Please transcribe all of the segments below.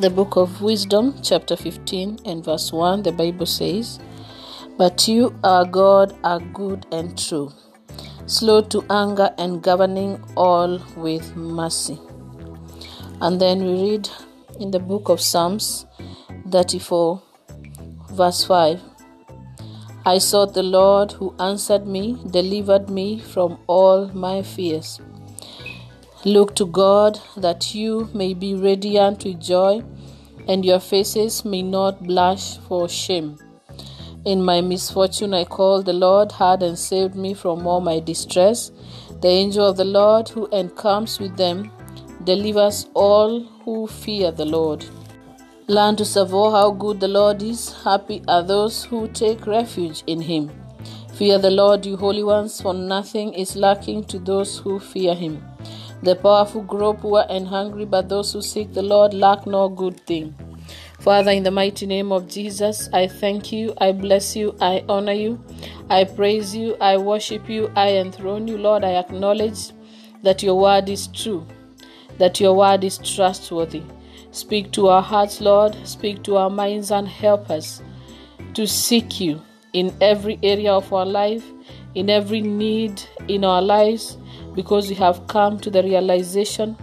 The book of Wisdom, chapter 15, and verse 1, the Bible says, But you, our God, are good and true, slow to anger and governing all with mercy. And then we read in the book of Psalms 34, verse 5 I sought the Lord who answered me, delivered me from all my fears. Look to God that you may be radiant with joy and your faces may not blush for shame. In my misfortune, I called the Lord hard and saved me from all my distress. The angel of the Lord who encamps with them delivers all who fear the Lord. Learn to savour how good the Lord is. Happy are those who take refuge in him. Fear the Lord, you holy ones, for nothing is lacking to those who fear him. The powerful grow poor and hungry, but those who seek the Lord lack no good thing. Father, in the mighty name of Jesus, I thank you, I bless you, I honor you, I praise you, I worship you, I enthrone you. Lord, I acknowledge that your word is true, that your word is trustworthy. Speak to our hearts, Lord. Speak to our minds and help us to seek you in every area of our life, in every need in our lives, because you have come to the realization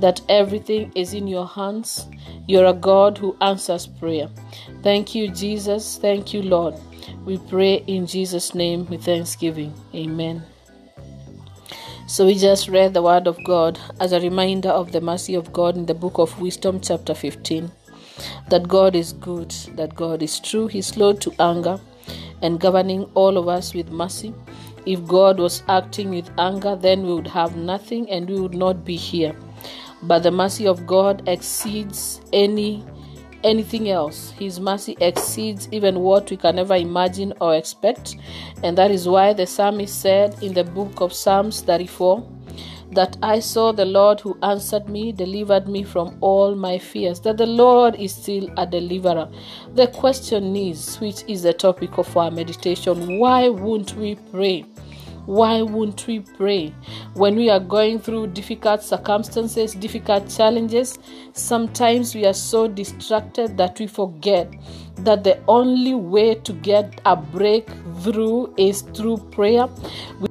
that everything is in your hands. You're a God who answers prayer. Thank you, Jesus. Thank you, Lord. We pray in Jesus' name with thanksgiving. Amen. So we just read the word of God as a reminder of the mercy of God in the book of Wisdom, chapter 15. That God is good, that God is true, He's slow to anger, and governing all of us with mercy. If God was acting with anger, then we would have nothing and we would not be here. But the mercy of God exceeds any anything else. His mercy exceeds even what we can ever imagine or expect. And that is why the psalmist said in the book of Psalms 34 that I saw the Lord who answered me, delivered me from all my fears, that the Lord is still a deliverer. The question is, which is the topic of our meditation, why won't we pray? Why won't we pray? When we are going through difficult circumstances, difficult challenges, sometimes we are so distracted that we forget that the only way to get a breakthrough is through prayer.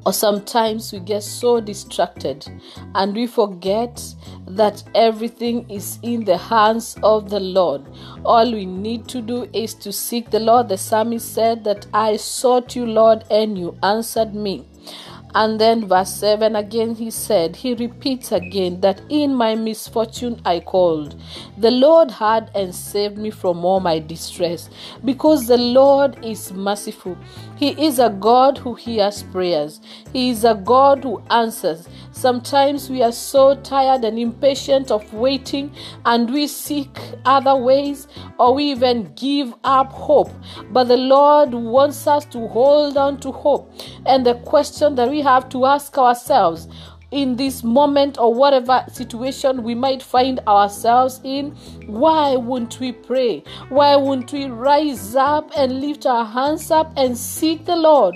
Or sometimes we get so distracted and we forget that everything is in the hands of the Lord. All we need to do is to seek the Lord. The psalmist said that I sought you, Lord, and you answered me. And then, verse 7 again, he said, he repeats again that in my misfortune I called. The Lord heard and saved me from all my distress because the Lord is merciful. He is a God who hears prayers, He is a God who answers. Sometimes we are so tired and impatient of waiting and we seek other ways or we even give up hope. But the Lord wants us to hold on to hope. And the question that we have to ask ourselves in this moment or whatever situation we might find ourselves in, why won't we pray? Why won't we rise up and lift our hands up and seek the Lord?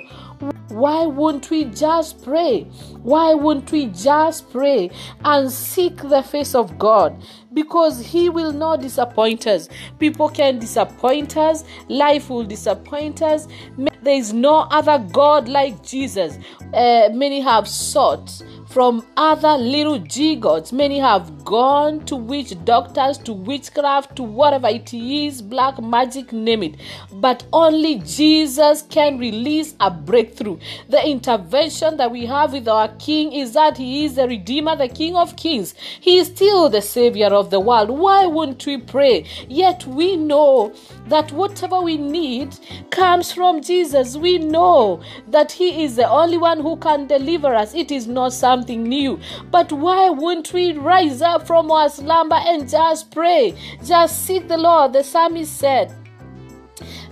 Why won't we just pray? Why won't we just pray and seek the face of God? Because He will not disappoint us. People can disappoint us, life will disappoint us. There is no other God like Jesus. Uh, many have sought from other little g gods. Many have gone to witch doctors, to witchcraft, to whatever it is, black magic, name it. But only Jesus can release a breakthrough. The intervention that we have with our King is that He is the Redeemer, the King of Kings. He is still the Savior of the world. Why wouldn't we pray? Yet we know that whatever we need comes from Jesus. We know that He is the only one who can deliver us. It is not something new. But why won't we rise up from our slumber and just pray? Just seek the Lord. The psalmist said,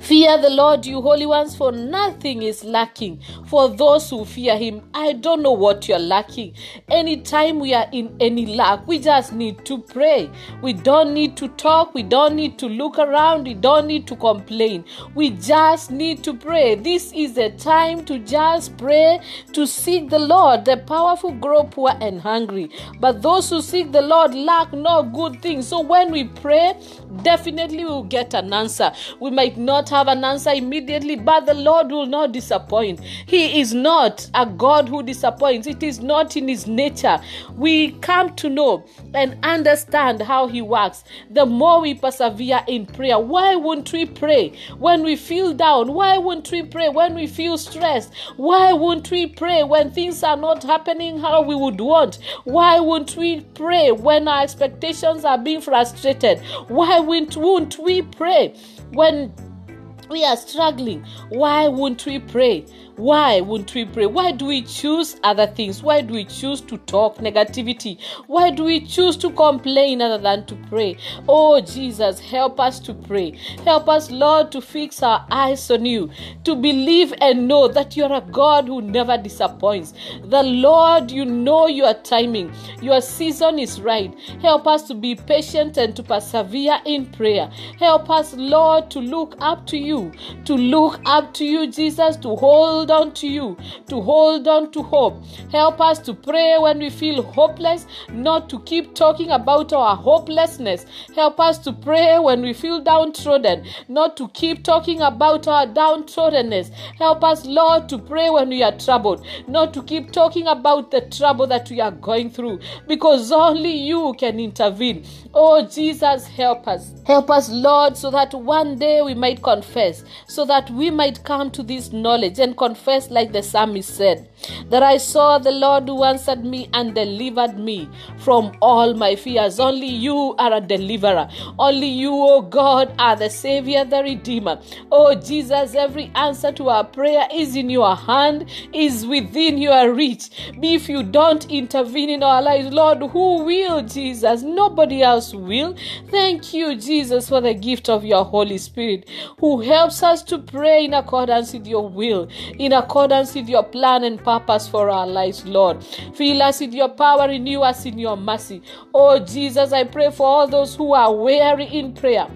Fear the Lord, you holy ones, for nothing is lacking for those who fear Him. I don't know what you're lacking. Anytime we are in any lack, we just need to pray. We don't need to talk. We don't need to look around. We don't need to complain. We just need to pray. This is the time to just pray, to seek the Lord. The powerful grow poor and hungry, but those who seek the Lord lack no good thing. So when we pray, definitely we'll get an answer. We might not have an answer immediately, but the Lord will not disappoint. He is not a God who disappoints, it is not in His nature. We come to know and understand how He works. The more we persevere in prayer, why won't we pray when we feel down? Why won't we pray when we feel stressed? Why won't we pray when things are not happening how we would want? Why won't we pray when our expectations are being frustrated? Why won't, won't we pray when we are struggling? Why won't we pray? Why won't we pray? Why do we choose other things? Why do we choose to talk negativity? Why do we choose to complain other than to pray? Oh, Jesus, help us to pray. Help us, Lord, to fix our eyes on you, to believe and know that you're a God who never disappoints. The Lord, you know your timing, your season is right. Help us to be patient and to persevere in prayer. Help us, Lord, to look up to you, to look up to you, Jesus, to hold hold on to you, to hold on to hope. Help us to pray when we feel hopeless, not to keep talking about our hopelessness. Help us to pray when we feel downtrodden, not to keep talking about our downtroddenness. Help us, Lord, to pray when we are troubled, not to keep talking about the trouble that we are going through, because only you can intervene. Oh, Jesus, help us. Help us, Lord, so that one day we might confess, so that we might come to this knowledge and confess confess, like the psalmist said, that I saw the Lord who answered me and delivered me from all my fears. Only you are a deliverer. Only you, O God, are the Savior, the Redeemer. Oh Jesus, every answer to our prayer is in your hand, is within your reach. If you don't intervene in our lives, Lord, who will, Jesus? Nobody else will. Thank you, Jesus, for the gift of your Holy Spirit who helps us to pray in accordance with your will, in accordance with your plan and purpose for our lives, Lord. Fill us with your power, renew us in your mercy. Oh, Jesus, I pray for all those who are weary in prayer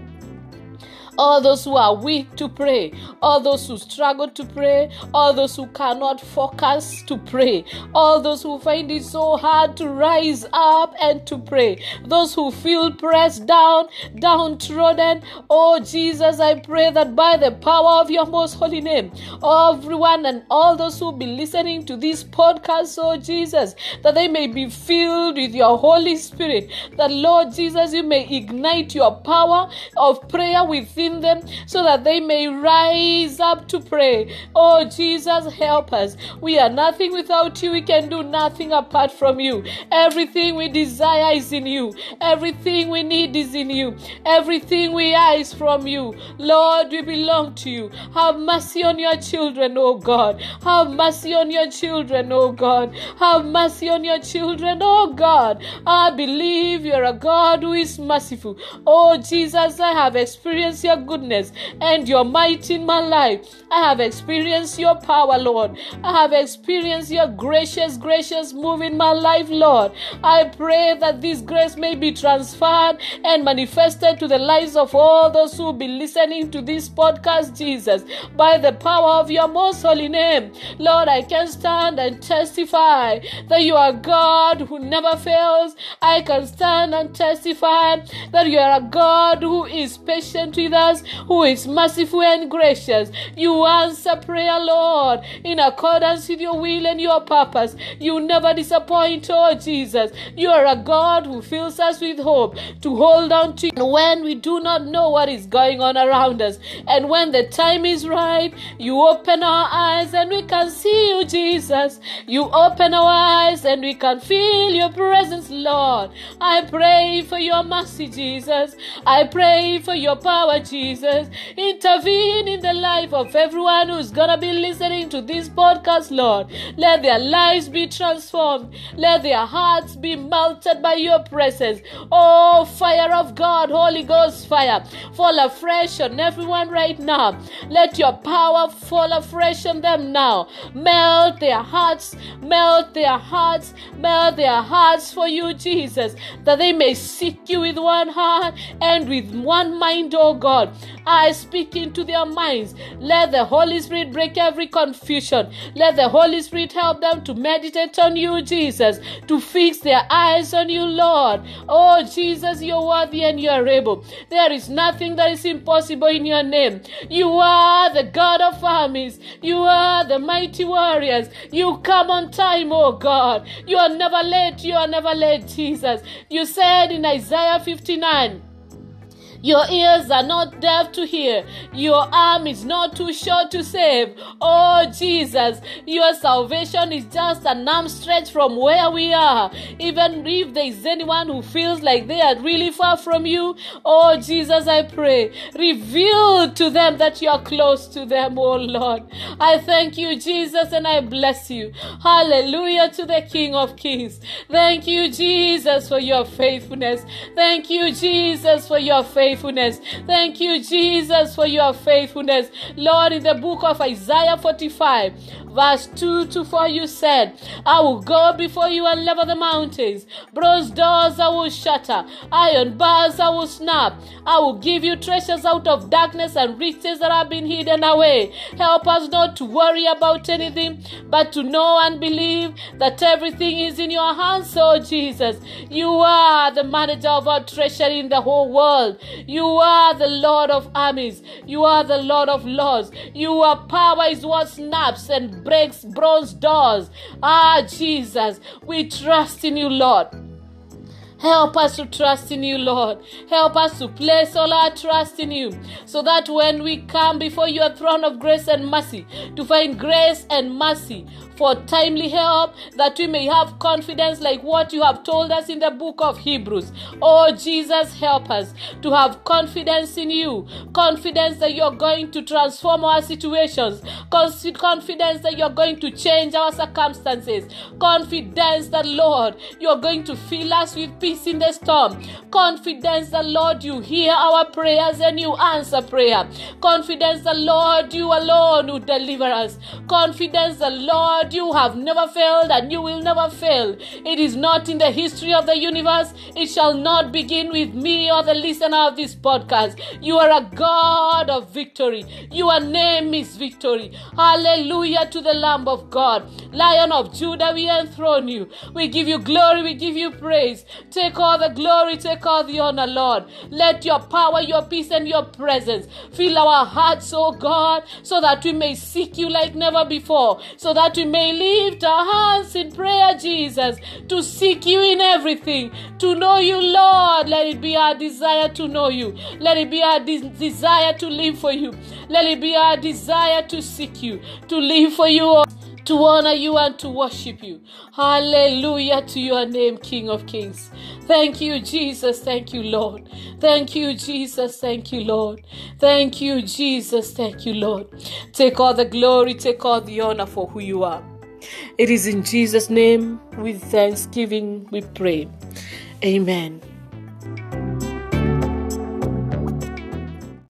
all those who are weak to pray, all those who struggle to pray, all those who cannot focus to pray, all those who find it so hard to rise up and to pray, those who feel pressed down, downtrodden. Oh Jesus, I pray that by the power of your most holy name, everyone and all those who be listening to this podcast, oh Jesus, that they may be filled with your Holy Spirit, that Lord Jesus, you may ignite your power of prayer within within them so that they may rise up to pray. Oh, Jesus, help us. We are nothing without you. We can do nothing apart from you. Everything we desire is in you. Everything we need is in you. Everything we are is from you. Lord, we belong to you. Have mercy on your children, oh God. Have mercy on your children, oh God. Have mercy on your children, oh God. I believe you're a God who is merciful. Oh Jesus, I have experienced your your goodness and your might in my life. I have experienced your power, Lord. I have experienced your gracious, gracious move in my life, Lord. I pray that this grace may be transferred and manifested to the lives of all those who will be listening to this podcast, Jesus, by the power of your most holy name. Lord, I can stand and testify that you are God who never fails. I can stand and testify that you are a God who is patient with us who is merciful and gracious. You answer prayer, Lord, in accordance with your will and your purpose. You never disappoint, oh Jesus. You are a God who fills us with hope to hold on to when we do not know what is going on around us. And when the time is right, you open our eyes and we can see you, Jesus. You open our eyes and we can feel your presence, Lord. I pray for your mercy, Jesus. I pray for your power, Jesus. Jesus. Intervene in the life of everyone who's gonna be listening to this podcast, Lord. Let their lives be transformed. Let their hearts be melted by your presence. Oh, fire of God, Holy Ghost fire, fall afresh on everyone right now. Let your power fall afresh on them now. Melt their hearts, melt their hearts, melt their hearts for you, Jesus, that they may seek you with one heart and with one mind, oh God. I speak into their minds. Let the Holy Spirit break every confusion. Let the Holy Spirit help them to meditate on you, Jesus, to fix their eyes on you, Lord. Oh, Jesus, you're worthy and you're able. There is nothing that is impossible in your name. You are the God of armies. You are the mighty warriors. You come on time, oh God. You are never late. You are never late, Jesus. You said in Isaiah 59. Your ears are not deaf to hear. Your arm is not too short to save. Oh, Jesus, your salvation is just an arm stretch from where we are. Even if there is anyone who feels like they are really far from you, oh, Jesus, I pray, reveal to them that you are close to them, oh Lord. I thank you, Jesus, and I bless you. Hallelujah to the King of Kings. Thank you, Jesus, for your faithfulness. Thank you, Jesus, for your faithfulness faithfulness. Thank you, Jesus, for your faithfulness. Lord, in the book of Isaiah 45, verse 2 to 4, you said, I will go before you and level the mountains. Bronze doors I will shatter, iron bars I will snap. I will give you treasures out of darkness and riches that have been hidden away. Help us not to worry about anything, but to know and believe that everything is in your hands, oh Jesus. You are the manager of our treasure in the whole world. You are the Lord of armies. You are the Lord of lords. Your power is what snaps and breaks bronze doors. Ah, Jesus, we trust in you, Lord. Help us to trust in you, Lord. Help us to place all our trust in you so that when we come before your throne of grace and mercy to find grace and mercy for timely help, that we may have confidence like what you have told us in the book of Hebrews. Oh, Jesus, help us to have confidence in you, confidence that you're going to transform our situations, confidence that you're going to change our circumstances, confidence that, Lord, you're going to fill us with peace in the storm, confidence the Lord, you hear our prayers and you answer prayer, confidence the Lord, you alone will deliver us, confidence the Lord, you have never failed and you will never fail. It is not in the history of the universe. It shall not begin with me or the listener of this podcast. You are a God of victory. Your name is victory. Hallelujah to the Lamb of God. Lion of Judah, we enthrone you. We give you glory. We give you praise. Take all the glory. Take all the honor, Lord. Let your power, your peace, and your presence fill our hearts, oh God, so that we may seek you like never before, so that we may lift our hands in prayer, Jesus, to seek you in everything, to know you, Lord. Let it be our desire to know you. Let it be our de- desire to live for you. Let it be our desire to seek you, to live for you to honor you and to worship you. Hallelujah to your name, King of Kings. Thank you, Jesus. Thank you, Lord. Thank you, Jesus. Thank you, Lord. Thank you, Jesus. Thank you, Lord. Take all the glory, take all the honor for who you are. It is in Jesus' name, with thanksgiving, we pray. Amen.